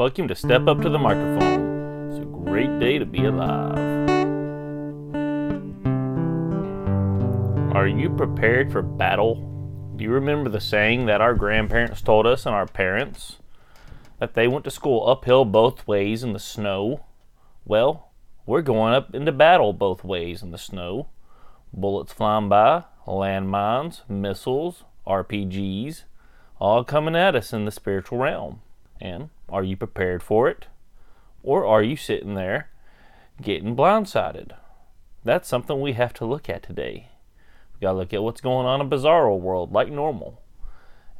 Welcome to Step Up to the Microphone. It's a great day to be alive. Are you prepared for battle? Do you remember the saying that our grandparents told us and our parents? That they went to school uphill both ways in the snow? Well, we're going up into battle both ways in the snow. Bullets flying by, landmines, missiles, RPGs, all coming at us in the spiritual realm. And are you prepared for it? Or are you sitting there getting blindsided? That's something we have to look at today. We've gotta look at what's going on in Bizarro world like normal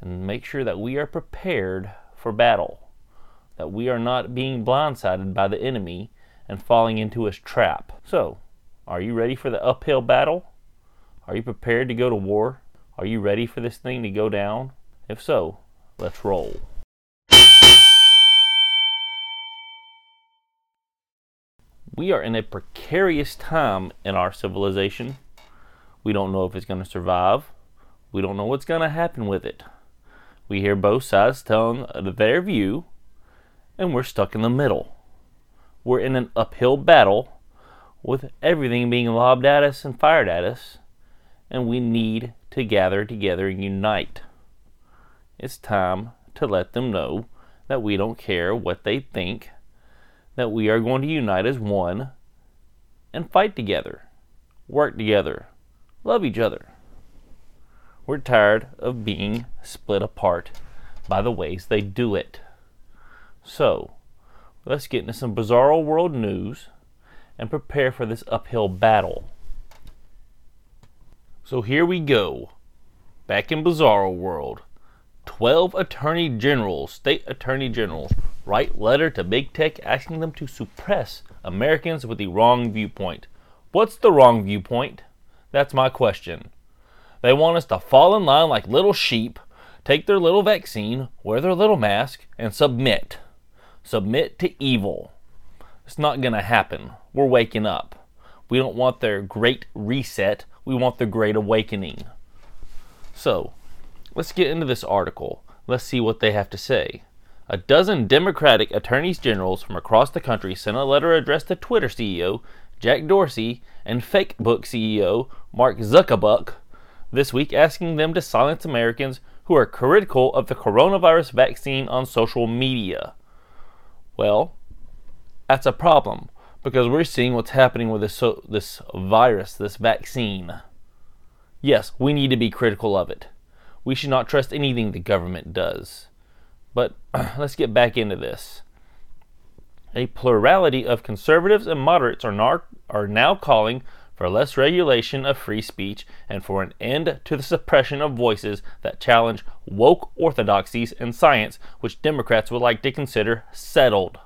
and make sure that we are prepared for battle. That we are not being blindsided by the enemy and falling into his trap. So, are you ready for the uphill battle? Are you prepared to go to war? Are you ready for this thing to go down? If so, let's roll. We are in a precarious time in our civilization. We don't know if it's going to survive. We don't know what's going to happen with it. We hear both sides telling their view, and we're stuck in the middle. We're in an uphill battle with everything being lobbed at us and fired at us, and we need to gather together and unite. It's time to let them know that we don't care what they think, that we are going to unite as one and fight together, work together, love each other. We're tired of being split apart by the ways they do it. So, let's get into some bizarro world news and prepare for this uphill battle. So here we go. Back in Bizarro World, 12 attorney generals, state attorney generals, write letter to big tech asking them to suppress Americans with the wrong viewpoint. What's the wrong viewpoint? That's my question. They want us to fall in line like little sheep, take their little vaccine, wear their little mask, and submit. Submit to evil. It's not going to happen. We're waking up. We don't want their great reset we want the Great Awakening. So, let's get into this article. Let's see what they have to say. A dozen Democratic attorneys generals from across the country sent a letter addressed to Twitter CEO Jack Dorsey and Facebook CEO Mark Zuckerberg this week asking them to silence Americans who are critical of the coronavirus vaccine on social media. Well, that's a problem because we're seeing what's happening with this so, this virus, this vaccine. Yes, we need to be critical of it. We should not trust anything the government does. But let's get back into this. A plurality of conservatives and moderates are now, are now calling for less regulation of free speech and for an end to the suppression of voices that challenge woke orthodoxies in science, which Democrats would like to consider settled.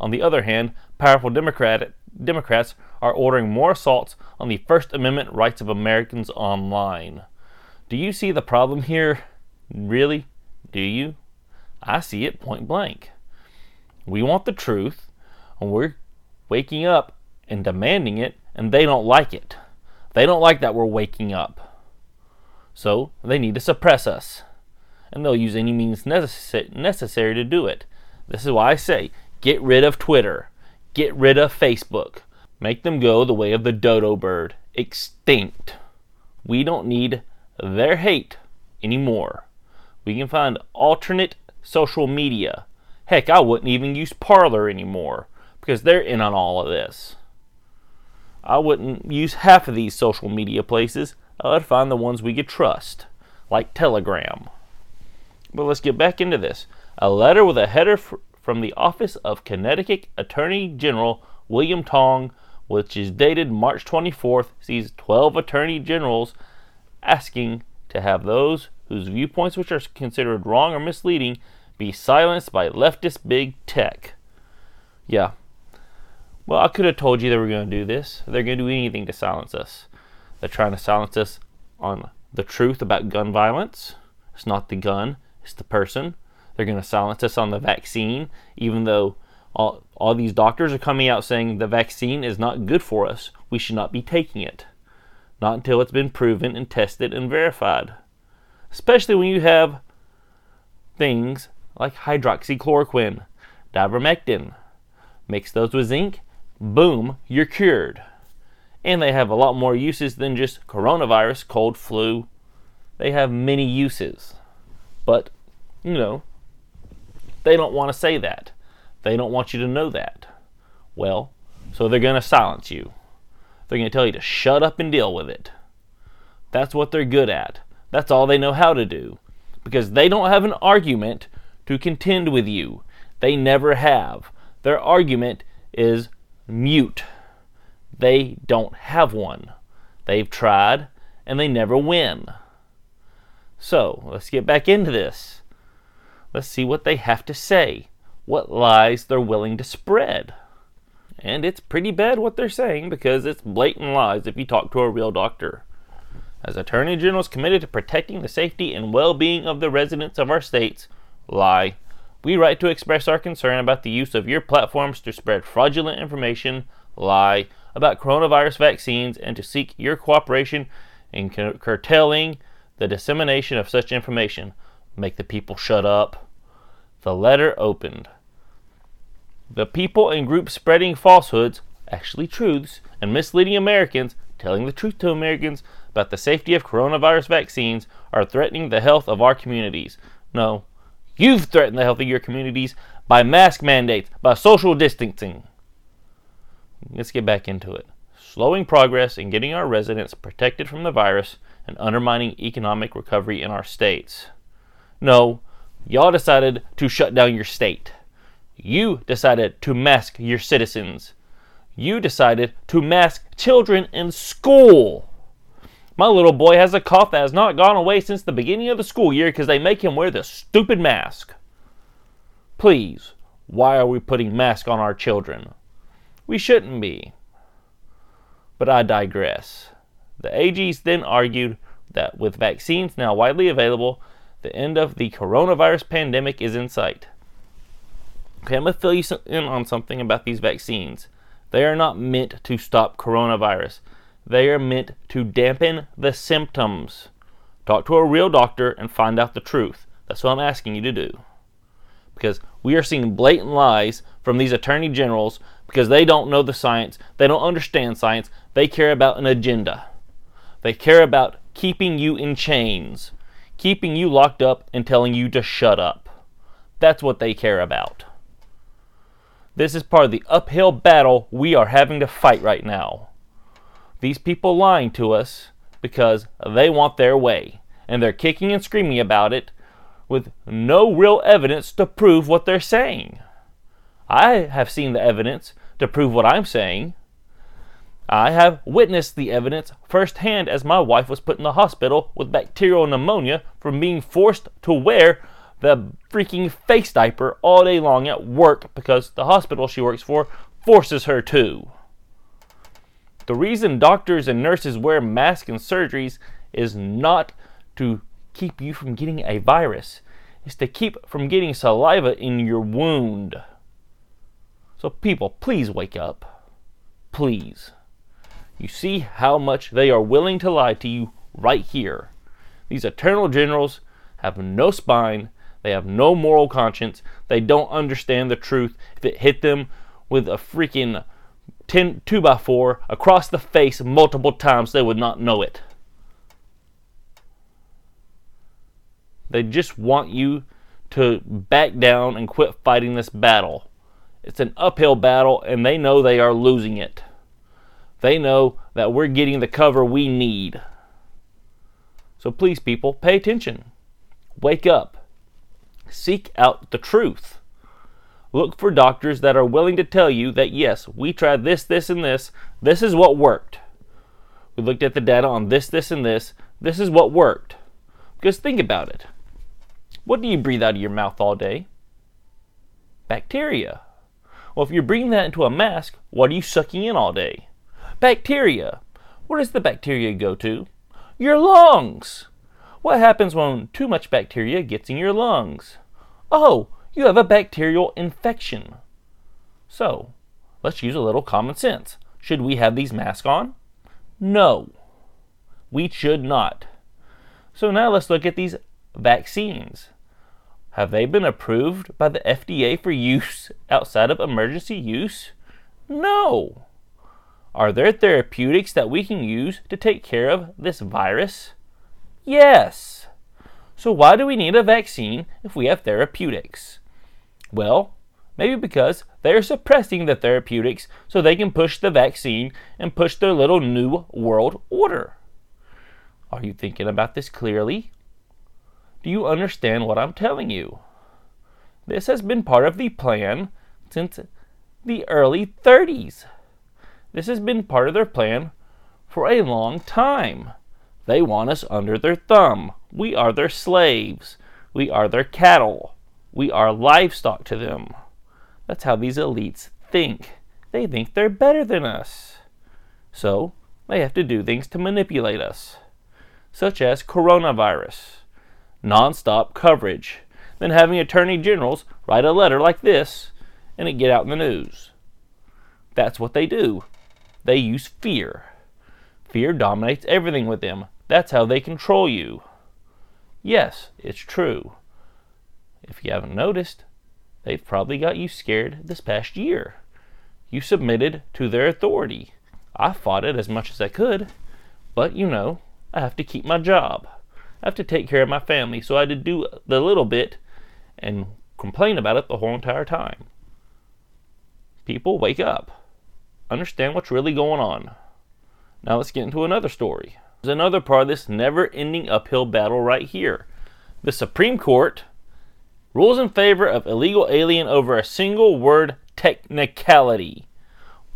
On the other hand, powerful Democrat, Democrats are ordering more assaults on the First Amendment rights of Americans online. Do you see the problem here? Really? Do you? I see it point blank. We want the truth, and we're waking up and demanding it, and they don't like it. They don't like that we're waking up. So they need to suppress us. And they'll use any means necess- necessary to do it. This is why I say get rid of Twitter. Get rid of Facebook. Make them go the way of the dodo bird. Extinct. We don't need their hate anymore. We can find alternate social media. Heck, I wouldn't even use Parler anymore because they're in on all of this. I wouldn't use half of these social media places. I would find the ones we could trust, like Telegram. But let's get back into this. A letter with a header from the office of Connecticut Attorney General William Tong, which is dated March 24th, sees 12 attorney generals asking to have those whose viewpoints which are considered wrong or misleading be silenced by leftist big tech. Yeah. Well, I could have told you they were going to do this. They're going to do anything to silence us. They're trying to silence us on the truth about gun violence. It's not the gun, it's the person. They're going to silence us on the vaccine, even though all, all these doctors are coming out saying the vaccine is not good for us. We should not be taking it. Not until it's been proven and tested and verified. Especially when you have things like hydroxychloroquine ivermectin. Mix those with zinc, boom, you're cured. And they have a lot more uses than just coronavirus, cold, flu. They have many uses. But, you know, they don't want to say that. They don't want you to know that. Well, so they're going to silence you. They're going to tell you to shut up and deal with it. That's what they're good at. That's all they know how to do. Because they don't have an argument to contend with you. They never have. Their argument is mute. They don't have one. They've tried and they never win. So, let's get back into this. Let's see what they have to say, what lies they're willing to spread. And it's pretty bad what they're saying because it's blatant lies if you talk to a real doctor. As Attorney Generals committed to protecting the safety and well being of the residents of our states, lie. We write to express our concern about the use of your platforms to spread fraudulent information, lie, about coronavirus vaccines and to seek your cooperation in curtailing the dissemination of such information. Make the people shut up. The letter opened. The people and groups spreading falsehoods, actually truths, and misleading Americans, telling the truth to Americans about the safety of coronavirus vaccines, are threatening the health of our communities. No, you've threatened the health of your communities by mask mandates, by social distancing. Let's get back into it. Slowing progress in getting our residents protected from the virus and undermining economic recovery in our states. No, y'all decided to shut down your state. You decided to mask your citizens. You decided to mask children in school. My little boy has a cough that has not gone away since the beginning of the school year because they make him wear this stupid mask. Please, why are we putting masks on our children? We shouldn't be. But I digress. The AGs then argued that with vaccines now widely available, the end of the coronavirus pandemic is in sight. Okay, I'm going to fill you in on something about these vaccines. They are not meant to stop coronavirus. They are meant to dampen the symptoms. Talk to a real doctor and find out the truth. That's what I'm asking you to do. Because we are seeing blatant lies from these attorney generals because they don't know the science, they don't understand science, they care about an agenda. They care about keeping you in chains, keeping you locked up and telling you to shut up. That's what they care about. This is part of the uphill battle we are having to fight right now. These people lying to us because they want their way, and they're kicking and screaming about it with no real evidence to prove what they're saying. I have seen the evidence to prove what I'm saying. I have witnessed the evidence firsthand as my wife was put in the hospital with bacterial pneumonia from being forced to wear the freaking face diaper all day long at work because the hospital she works for forces her to. The reason doctors and nurses wear masks in surgeries is not to keep you from getting a virus, it's to keep from getting saliva in your wound. So, people, please wake up. Please. You see how much they are willing to lie to you right here. These eternal generals have no spine they have no moral conscience. They don't understand the truth. If it hit them with a freaking 10, 2 by 4 across the face multiple times, they would not know it. They just want you to back down and quit fighting this battle. It's an uphill battle, and they know they are losing it. They know that we're getting the cover we need. So please, people, pay attention. Wake up. Seek out the truth. Look for doctors that are willing to tell you that yes, we tried this, this, and this. This is what worked. We looked at the data on this, this, and this. This is what worked. Because think about it. What do you breathe out of your mouth all day? Bacteria. Well, if you're breathing that into a mask, what are you sucking in all day? Bacteria. Where does the bacteria go to? Your lungs. What happens when too much bacteria gets in your lungs? Oh, you have a bacterial infection. So, let's use a little common sense. Should we have these masks on? No, we should not. So now let's look at these vaccines. Have they been approved by the FDA for use outside of emergency use? No. Are there therapeutics that we can use to take care of this virus? Yes. So, why do we need a vaccine if we have therapeutics? Well, maybe because they are suppressing the therapeutics so they can push the vaccine and push their little new world order. Are you thinking about this clearly? Do you understand what I'm telling you? This has been part of the plan since the early 30s. This has been part of their plan for a long time. They want us under their thumb. We are their slaves. We are their cattle. We are livestock to them. That's how these elites think. They think they're better than us. So, they have to do things to manipulate us, such as coronavirus, non-stop coverage, then having attorney generals write a letter like this and it get out in the news. That's what they do. They use fear. Fear dominates everything with them. That's how they control you. Yes, it's true. If you haven't noticed, they've probably got you scared this past year. You submitted to their authority. I fought it as much as I could, but you know, I have to keep my job. I have to take care of my family, so I had to do the little bit and complain about it the whole entire time. People, wake up understand what's really going on. Now let's get into another story. There's another part of this never ending uphill battle right here. The Supreme Court rules in favor of illegal alien over a single word technicality.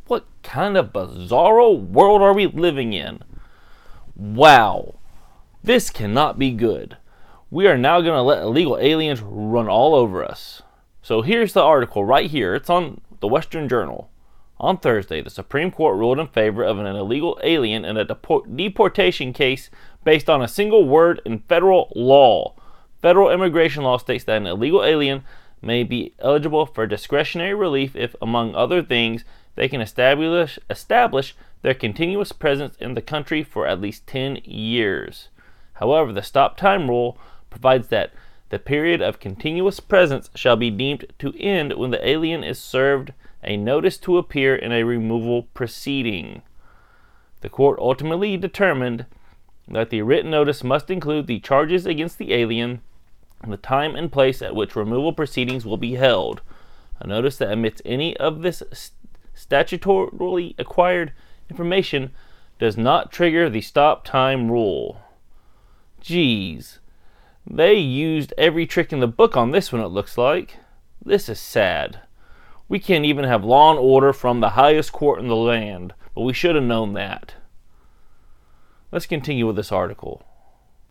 What kind of bizarro world are we living in? Wow, this cannot be good. We are now going to let illegal aliens run all over us. So here's the article right here. It's on the Western Journal. On Thursday, the Supreme Court ruled in favor of an illegal alien in a deportation case based on a single word in federal law. Federal immigration law states that an illegal alien may be eligible for discretionary relief if, among other things, they can establish, establish their continuous presence in the country for at least 10 years. However, the stop time rule provides that the period of continuous presence shall be deemed to end when the alien is served a notice to appear in a removal proceeding. The court ultimately determined that the written notice must include the charges against the alien the time and place at which removal proceedings will be held. A notice that omits any of this statutorily acquired information does not trigger the stop time rule. Geez, they used every trick in the book on this one, it looks like. This is sad. We can't even have law and order from the highest court in the land, but we should have known that. Let's continue with this article.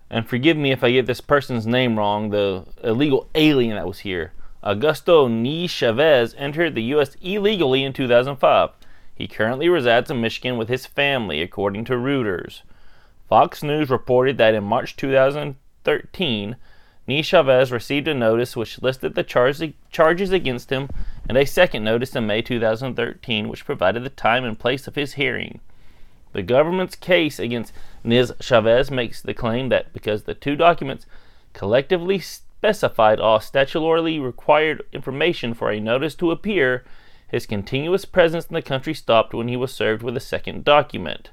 And forgive me if I get this person's name wrong, the illegal alien that was here. Augusto Niz Chavez entered the U.S. illegally in 2005. He currently resides in Michigan with his family, according to Reuters. Fox News reported that in March 2013, Niz Chavez received a notice which listed the charges against him and a second notice in May 2013 which provided the time and place of his hearing. The government's case against Niz Chavez makes the claim that because the two documents collectively specified all statutorily required information for a notice to appear, his continuous presence in the country stopped when he was served with a second document.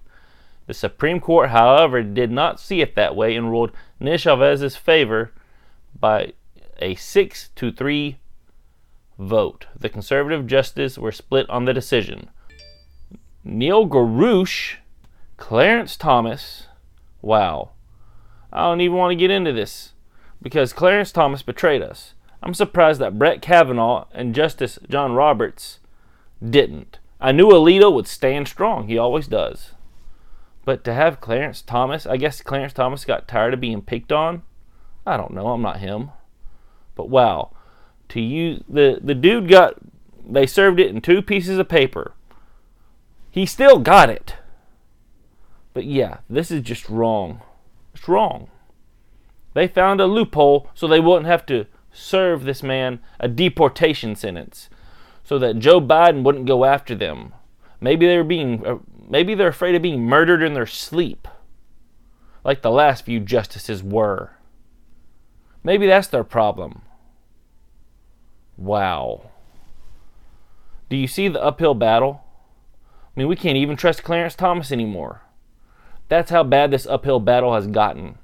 The Supreme Court, however, did not see it that way and ruled Niz Chavez's favor by a 6 to 3 vote. The conservative justices were split on the decision. Neil Gorsuch, Clarence Thomas, wow. I don't even want to get into this because Clarence Thomas betrayed us. I'm surprised that Brett Kavanaugh and Justice John Roberts didn't. I knew Alito would stand strong. He always does. But to have Clarence Thomas, I guess Clarence Thomas got tired of being picked on. I don't know. I'm not him. But wow, to use the the dude got they served it in two pieces of paper. He still got it. But yeah, this is just wrong. It's wrong. They found a loophole so they wouldn't have to serve this man a deportation sentence so that Joe Biden wouldn't go after them. Maybe they're being uh, maybe they're afraid of being murdered in their sleep like the last few justices were. Maybe that's their problem. Wow. Do you see the uphill battle? I mean, we can't even trust Clarence Thomas anymore. That's how bad this uphill battle has gotten.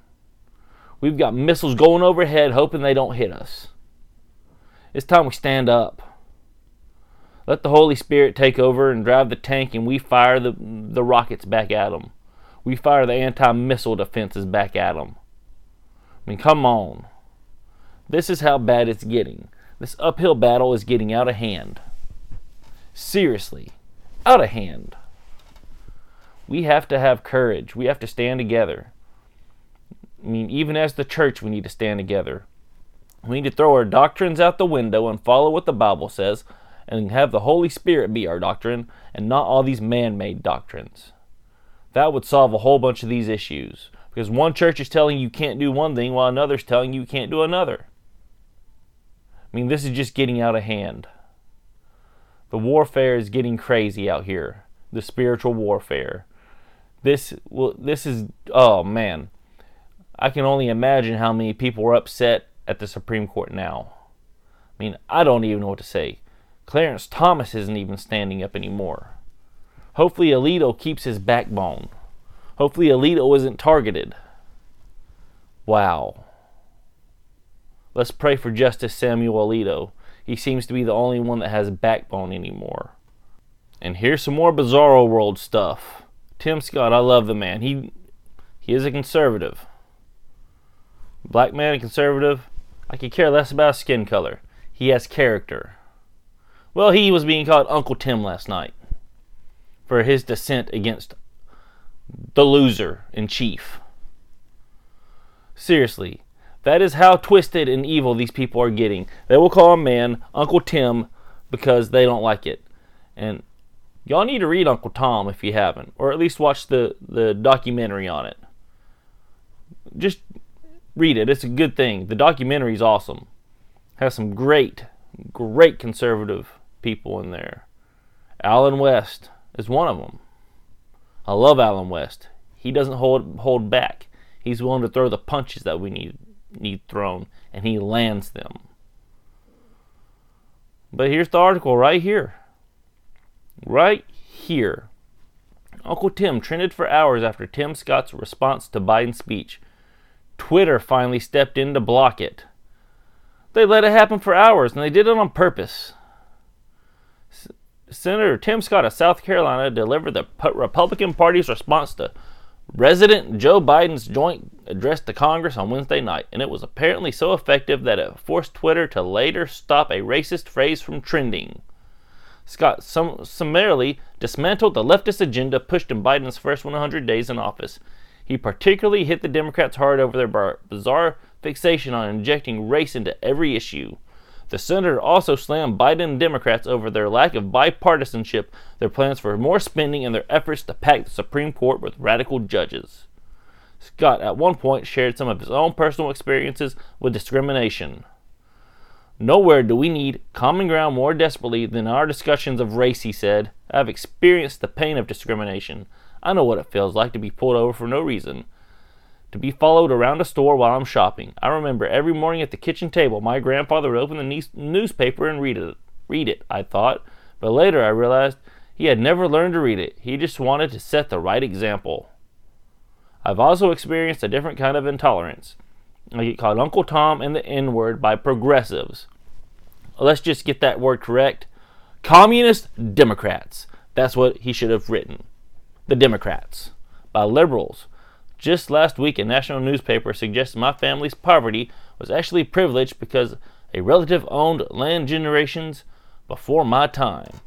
We've got missiles going overhead hoping they don't hit us. It's time we stand up. Let the Holy Spirit take over and drive the tank, and we fire the, the rockets back at them. We fire the anti missile defenses back at them. I mean, come on. This is how bad it's getting. This uphill battle is getting out of hand. Seriously, out of hand. We have to have courage. We have to stand together. I mean, even as the church, we need to stand together. We need to throw our doctrines out the window and follow what the Bible says and have the Holy Spirit be our doctrine and not all these man made doctrines. That would solve a whole bunch of these issues because one church is telling you you can't do one thing while another's telling you can't do another. I mean, this is just getting out of hand. The warfare is getting crazy out here. The spiritual warfare. This well, this is oh man. I can only imagine how many people are upset at the Supreme Court now. I mean, I don't even know what to say. Clarence Thomas isn't even standing up anymore. Hopefully, Alito keeps his backbone. Hopefully, Alito isn't targeted. Wow. Let's pray for Justice Samuel Alito. He seems to be the only one that has backbone anymore. And here's some more bizarro world stuff. Tim Scott, I love the man. He he is a conservative. Black man, conservative. I could care less about skin color. He has character. Well, he was being called Uncle Tim last night for his dissent against the loser in chief. Seriously, that is how twisted and evil these people are getting. They will call a man Uncle Tim because they don't like it. And y'all need to read Uncle Tom if you haven't, or at least watch the, the documentary on it. Just read it. It's a good thing. The documentary is awesome. Has some great, great conservative people in there. Allen West is one of them. I love Allen West. He doesn't hold hold back. He's willing to throw the punches that we need need thrown, and he lands them. But here's the article right here. Right here. Uncle Tim trended for hours after Tim Scott's response to Biden's speech. Twitter finally stepped in to block it. They let it happen for hours, and they did it on purpose. Senator Tim Scott of South Carolina delivered the Republican Party's response to President Joe Biden's joint address to Congress on Wednesday night, and it was apparently so effective that it forced Twitter to later stop a racist phrase from trending. Scott sum- summarily dismantled the leftist agenda pushed in Biden's first 100 days in office. He particularly hit the Democrats hard over their bar- bizarre fixation on injecting race into every issue. The senator also slammed Biden and Democrats over their lack of bipartisanship, their plans for more spending, and their efforts to pack the Supreme Court with radical judges. Scott, at one point, shared some of his own personal experiences with discrimination. Nowhere do we need common ground more desperately than our discussions of race, he said. I have experienced the pain of discrimination. I know what it feels like to be pulled over for no reason to be followed around a store while I'm shopping. I remember every morning at the kitchen table, my grandfather would open the newspaper and read it. Read it, I thought, but later I realized he had never learned to read it. He just wanted to set the right example. I've also experienced a different kind of intolerance. I get called Uncle Tom and the N word by progressives. Let's just get that word correct. Communist Democrats. That's what he should have written. The Democrats. By liberals just last week, a national newspaper suggested my family's poverty was actually privileged because a relative owned land generations before my time.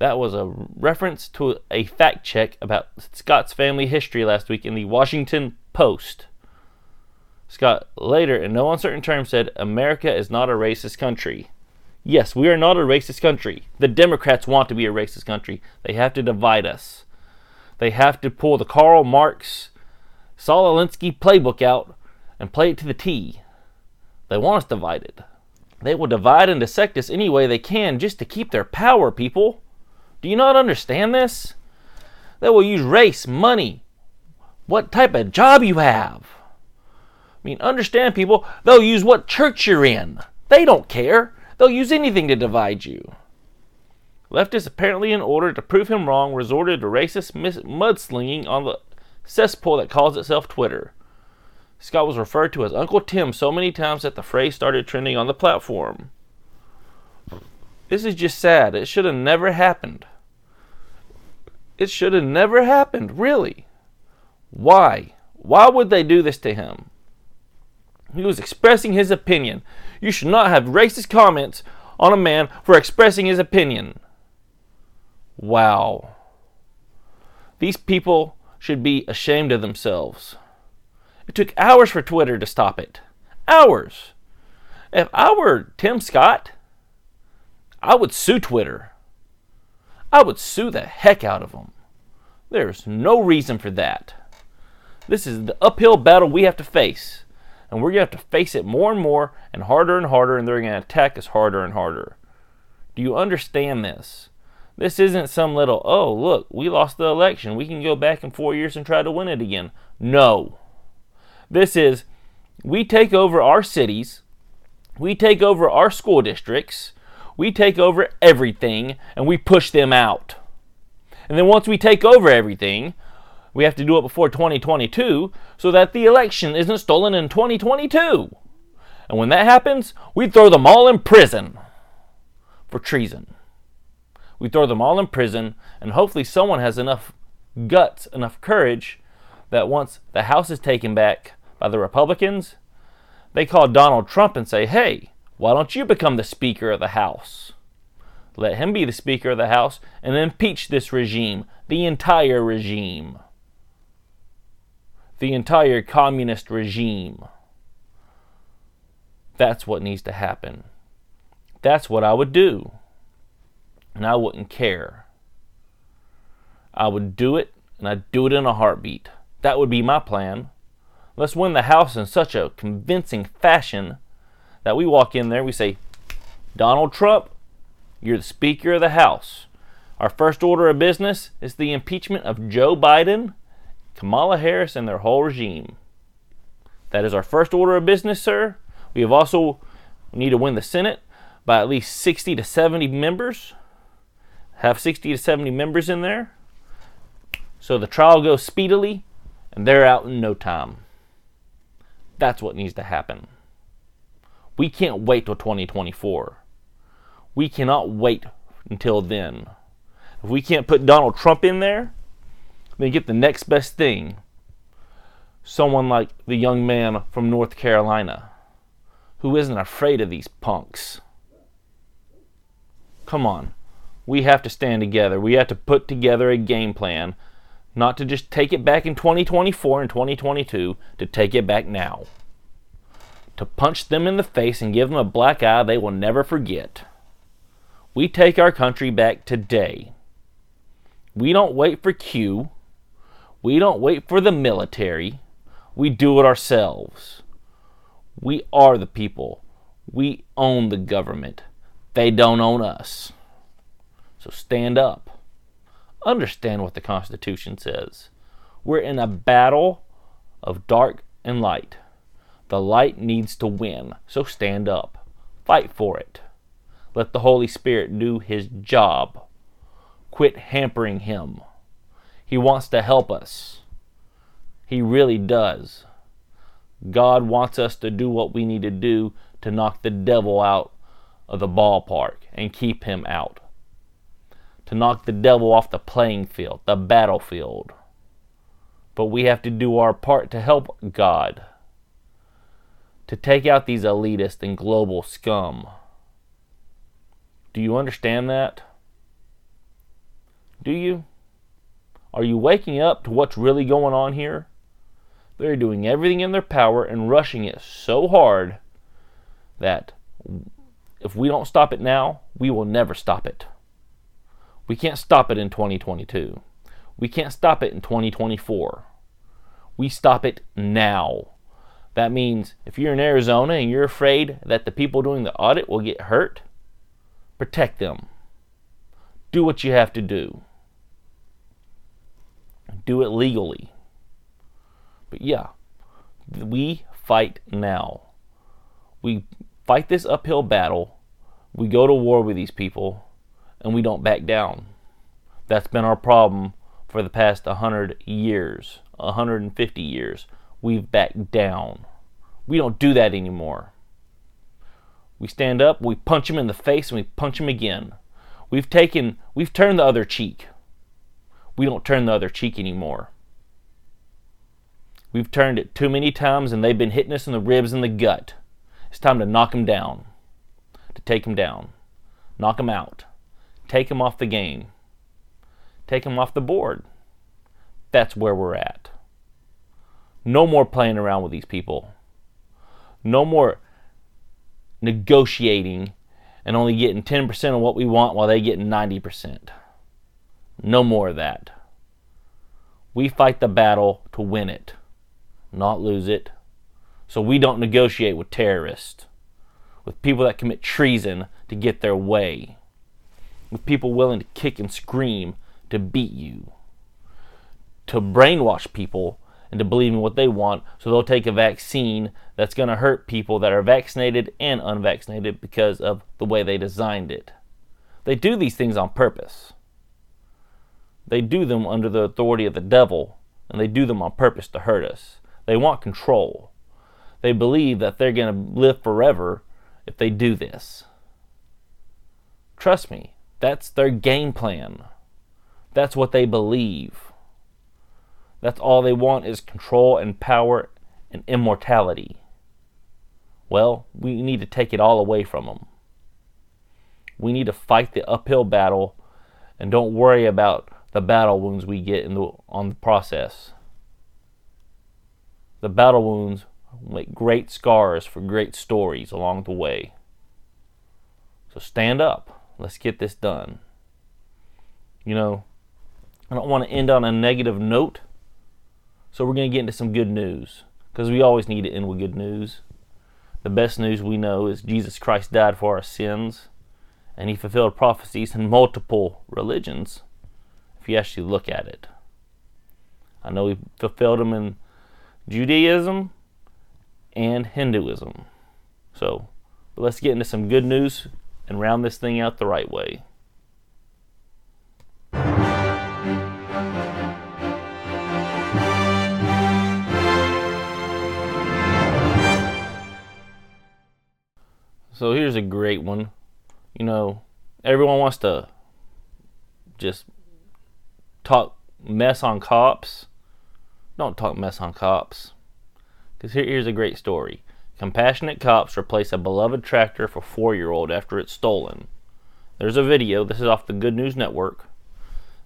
That was a reference to a fact check about Scott's family history last week in the Washington Post. Scott later, in no uncertain terms, said, America is not a racist country. Yes, we are not a racist country. The Democrats want to be a racist country. They have to divide us. They have to pull the Karl Marx Saul Alinsky playbook out and play it to the T. They want us divided. They will divide and dissect us any way they can just to keep their power, people. Do you not understand this? They will use race, money, what type of job you have. I mean, understand, people, they'll use what church you're in. They don't care. They'll use anything to divide you. Leftists, apparently in order to prove him wrong, resorted to racist mudslinging on the cesspool that calls itself Twitter. Scott was referred to as Uncle Tim so many times that the phrase started trending on the platform. This is just sad. It should have never happened. It should have never happened, really. Why? Why would they do this to him? He was expressing his opinion. You should not have racist comments on a man for expressing his opinion. Wow. These people should be ashamed of themselves. It took hours for Twitter to stop it. Hours. If I were Tim Scott, I would sue Twitter. I would sue the heck out of them. There's no reason for that. This is the uphill battle we have to face. And we're going to have to face it more and more and harder and harder, and they're going to attack us harder and harder. Do you understand this? This isn't some little, oh, look, we lost the election. We can go back in four years and try to win it again. No. This is, we take over our cities, we take over our school districts, we take over everything, and we push them out. And then once we take over everything, we have to do it before 2022 so that the election isn't stolen in 2022. And when that happens, we throw them all in prison for treason. We throw them all in prison, and hopefully, someone has enough guts, enough courage that once the House is taken back by the Republicans, they call Donald Trump and say, hey, why don't you become the Speaker of the House? Let him be the Speaker of the House and impeach this regime, the entire regime the entire communist regime. That's what needs to happen. That's what I would do. And I wouldn't care. I would do it, and I'd do it in a heartbeat. That would be my plan. Let's win the House in such a convincing fashion that we walk in there, we say, Donald Trump, you're the Speaker of the House. Our first order of business is the impeachment of Joe Biden Kamala Harris and their whole regime. That is our first order of business, sir. We have also need to win the Senate by at least 60 to 70 members. Have 60 to 70 members in there. So the trial goes speedily and they're out in no time. That's what needs to happen. We can't wait till 2024. We cannot wait until then. If we can't put Donald Trump in there, then get the next best thing. Someone like the young man from North Carolina who isn't afraid of these punks. Come on. We have to stand together. We have to put together a game plan, not to just take it back in 2024 and 2022, to take it back now. To punch them in the face and give them a black eye they will never forget. We take our country back today. We don't wait for Q. We don't wait for the military. We do it ourselves. We are the people. We own the government. They don't own us. So stand up. Understand what the Constitution says. We're in a battle of dark and light. The light needs to win. So stand up. Fight for it. Let the Holy Spirit do his job. Quit hampering him. He wants to help us. He really does. God wants us to do what we need to do to knock the devil out of the ballpark and keep him out. To knock the devil off the playing field, the battlefield. But we have to do our part to help God. To take out these elitist and global scum. Do you understand that? Do you? Are you waking up to what's really going on here? They're doing everything in their power and rushing it so hard that if we don't stop it now, we will never stop it. We can't stop it in 2022. We can't stop it in 2024. We stop it now. That means if you're in Arizona and you're afraid that the people doing the audit will get hurt, protect them. Do what you have to do do it legally. But yeah, we fight now. We fight this uphill battle We go to war with these people and we don't back down. That's been our problem for the past 100 years, 150 years. We've backed down. We don't do that anymore. We stand up, we punch him in the face, and we punch him again. We've taken, we've turned the other cheek. We don't turn the other cheek anymore. We've turned it too many times and they've been hitting us in the ribs and the gut. It's time to knock him down, to take him down, knock him out, take him off the game, take him off the board. That's where we're at. No more playing around with these people. No more negotiating and only getting 10% of what we want while they get 90%. No more of that. We fight the battle to win it, not lose it. So we don't negotiate with terrorists, with people that commit treason to get their way, with people willing to kick and scream to beat you, to brainwash people into believing what they want so they'll take a vaccine that's going to hurt people that are vaccinated and unvaccinated because of the way they designed it. They do these things on purpose. They do them under the authority of the devil, and they do them on purpose to hurt us. They want control. They believe that they're going to live forever if they do this. Trust me, that's their game plan. That's what they believe. That's all they want is control and power and immortality. Well, we need to take it all away from them. We need to fight the uphill battle and don't worry about the battle wounds we get in the, on the process. The battle wounds make great scars for great stories along the way. So stand up. Let's get this done. You know, I don't want to end on a negative note. So we're going to get into some good news because we always need to end with good news. The best news we know is Jesus Christ died for our sins and he fulfilled prophecies in multiple religions if you actually look at it. I know he fulfilled them in Judaism and Hinduism. So let's get into some good news and round this thing out the right way. So here's a great one. You know, everyone wants to just talk mess on cops. Don't talk mess on cops. Because here, here's a great story. Compassionate cops replace a beloved tractor for four year old after it's stolen. There's a video. This is off the Good News Network.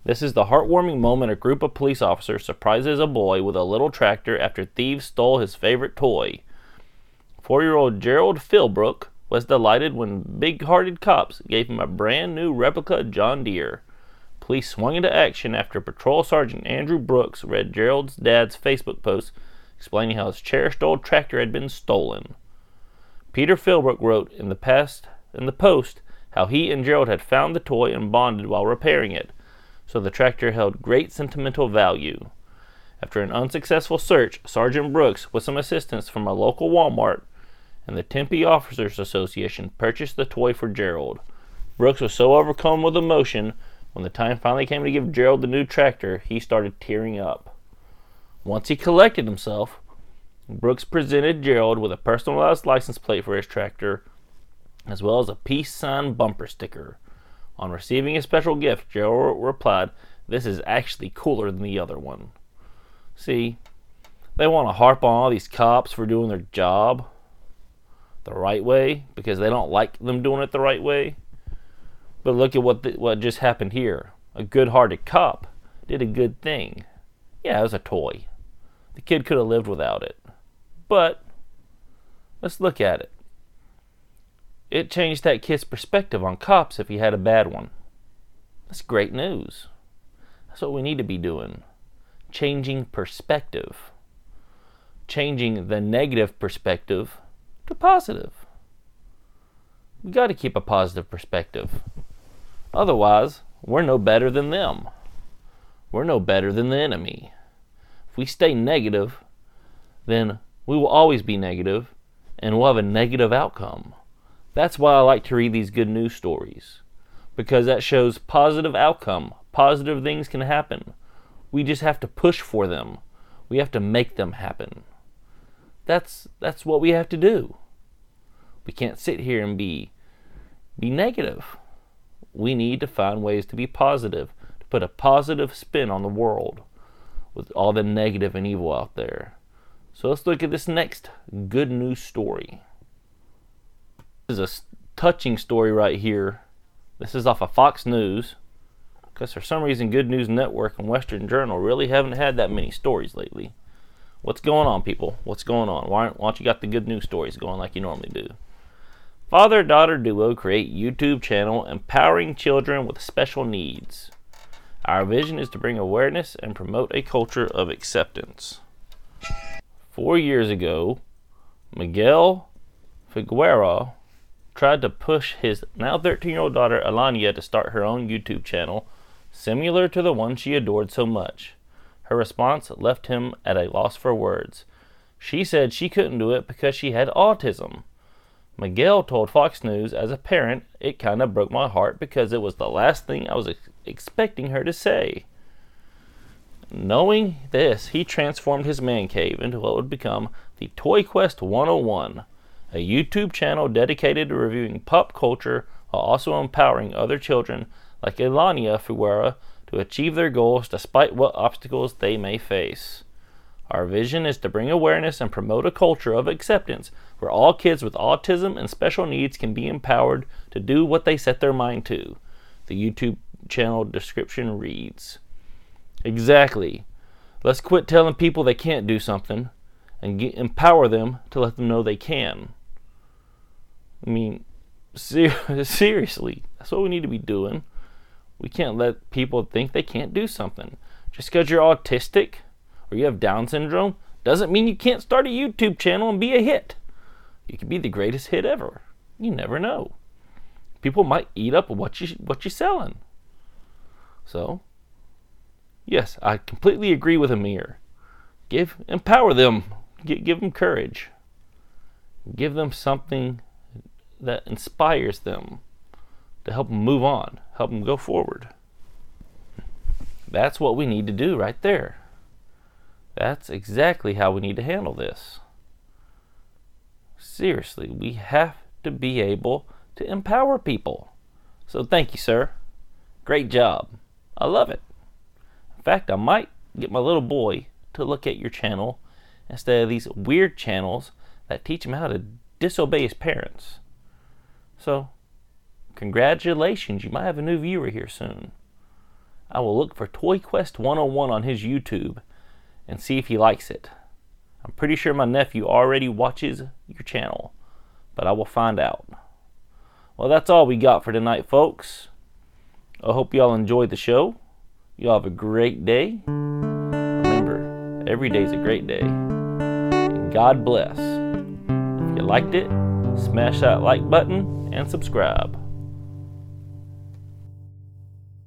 This is the heartwarming moment a group of police officers surprises a boy with a little tractor after thieves stole his favorite toy. Four year old Gerald Philbrook was delighted when big hearted cops gave him a brand new replica John Deere. Police swung into action after Patrol Sergeant Andrew Brooks read Gerald's dad's Facebook post explaining how his cherished old tractor had been stolen. Peter Philbrook wrote in the past in the post how he and Gerald had found the toy and bonded while repairing it, so the tractor held great sentimental value. After an unsuccessful search, Sergeant Brooks, with some assistance from a local Walmart, and the Tempe Officers Association purchased the toy for Gerald. Brooks was so overcome with emotion when the time finally came to give Gerald the new tractor, he started tearing up. Once he collected himself, Brooks presented Gerald with a personalized license plate for his tractor, as well as a peace sign bumper sticker. On receiving a special gift, Gerald replied, This is actually cooler than the other one. See, they want to harp on all these cops for doing their job the right way because they don't like them doing it the right way. But look at what the, what just happened here. A good-hearted cop did a good thing. Yeah, it was a toy. The kid could have lived without it. But let's look at it. It changed that kid's perspective on cops if he had a bad one. That's great news. That's what we need to be doing. Changing perspective. Changing the negative perspective to positive. We got to keep a positive perspective. Otherwise, we're no better than them. We're no better than the enemy. If we stay negative, then we will always be negative and we'll have a negative outcome. That's why I like to read these good news stories because that shows positive outcome. Positive things can happen. We just have to push for them. We have to make them happen. That's that's what we have to do. We can't sit here and be be negative. We need to find ways to be positive, to put a positive spin on the world with all the negative and evil out there. So let's look at this next good news story. This is a touching story right here. This is off of Fox News because for some reason Good News Network and Western Journal really haven't had that many stories lately. What's going on, people? What's going on? Why, why don't you got the good news stories going like you normally do? Father daughter duo create YouTube channel empowering children with special needs. Our vision is to bring awareness and promote a culture of acceptance. Four years ago, Miguel Figueroa tried to push his now 13 year old daughter Alania to start her own YouTube channel similar to the one she adored so much. Her response left him at a loss for words. She said she couldn't do it because she had autism. Miguel told Fox News, as a parent, it kind of broke my heart because it was the last thing I was ex- expecting her to say. Knowing this, he transformed his man cave into what would become the Toy Quest 101, a YouTube channel dedicated to reviewing pop culture while also empowering other children like Elania Figueroa, to achieve their goals despite what obstacles they may face. Our vision is to bring awareness and promote a culture of acceptance where all kids with autism and special needs can be empowered to do what they set their mind to. The YouTube channel description reads Exactly. Let's quit telling people they can't do something and get, empower them to let them know they can. I mean, ser- seriously, that's what we need to be doing. We can't let people think they can't do something. Just because you're autistic or you have Down syndrome doesn't mean you can't start a YouTube channel and be a hit. You could be the greatest hit ever. You never know. People might eat up what you what you're selling. So, yes, I completely agree with Amir. Give empower them. Give, give them courage. Give them something that inspires them to help them move on, help them go forward. That's what we need to do right there. That's exactly how we need to handle this. Seriously, we have to be able to empower people. So thank you, sir. Great job. I love it. In fact, I might get my little boy to look at your channel instead of these weird channels that teach him how to disobey his parents. So Congratulations, you might have a new viewer here soon. I will look for Toy Quest 101 on his YouTube and see if he likes it. I'm pretty sure my nephew already watches your channel, but I will find out. Well, that's all we got for tonight, folks. I hope y'all enjoyed the show. Y'all have a great day. Remember, every day is a great day. And God bless. If you liked it, smash that like button and subscribe.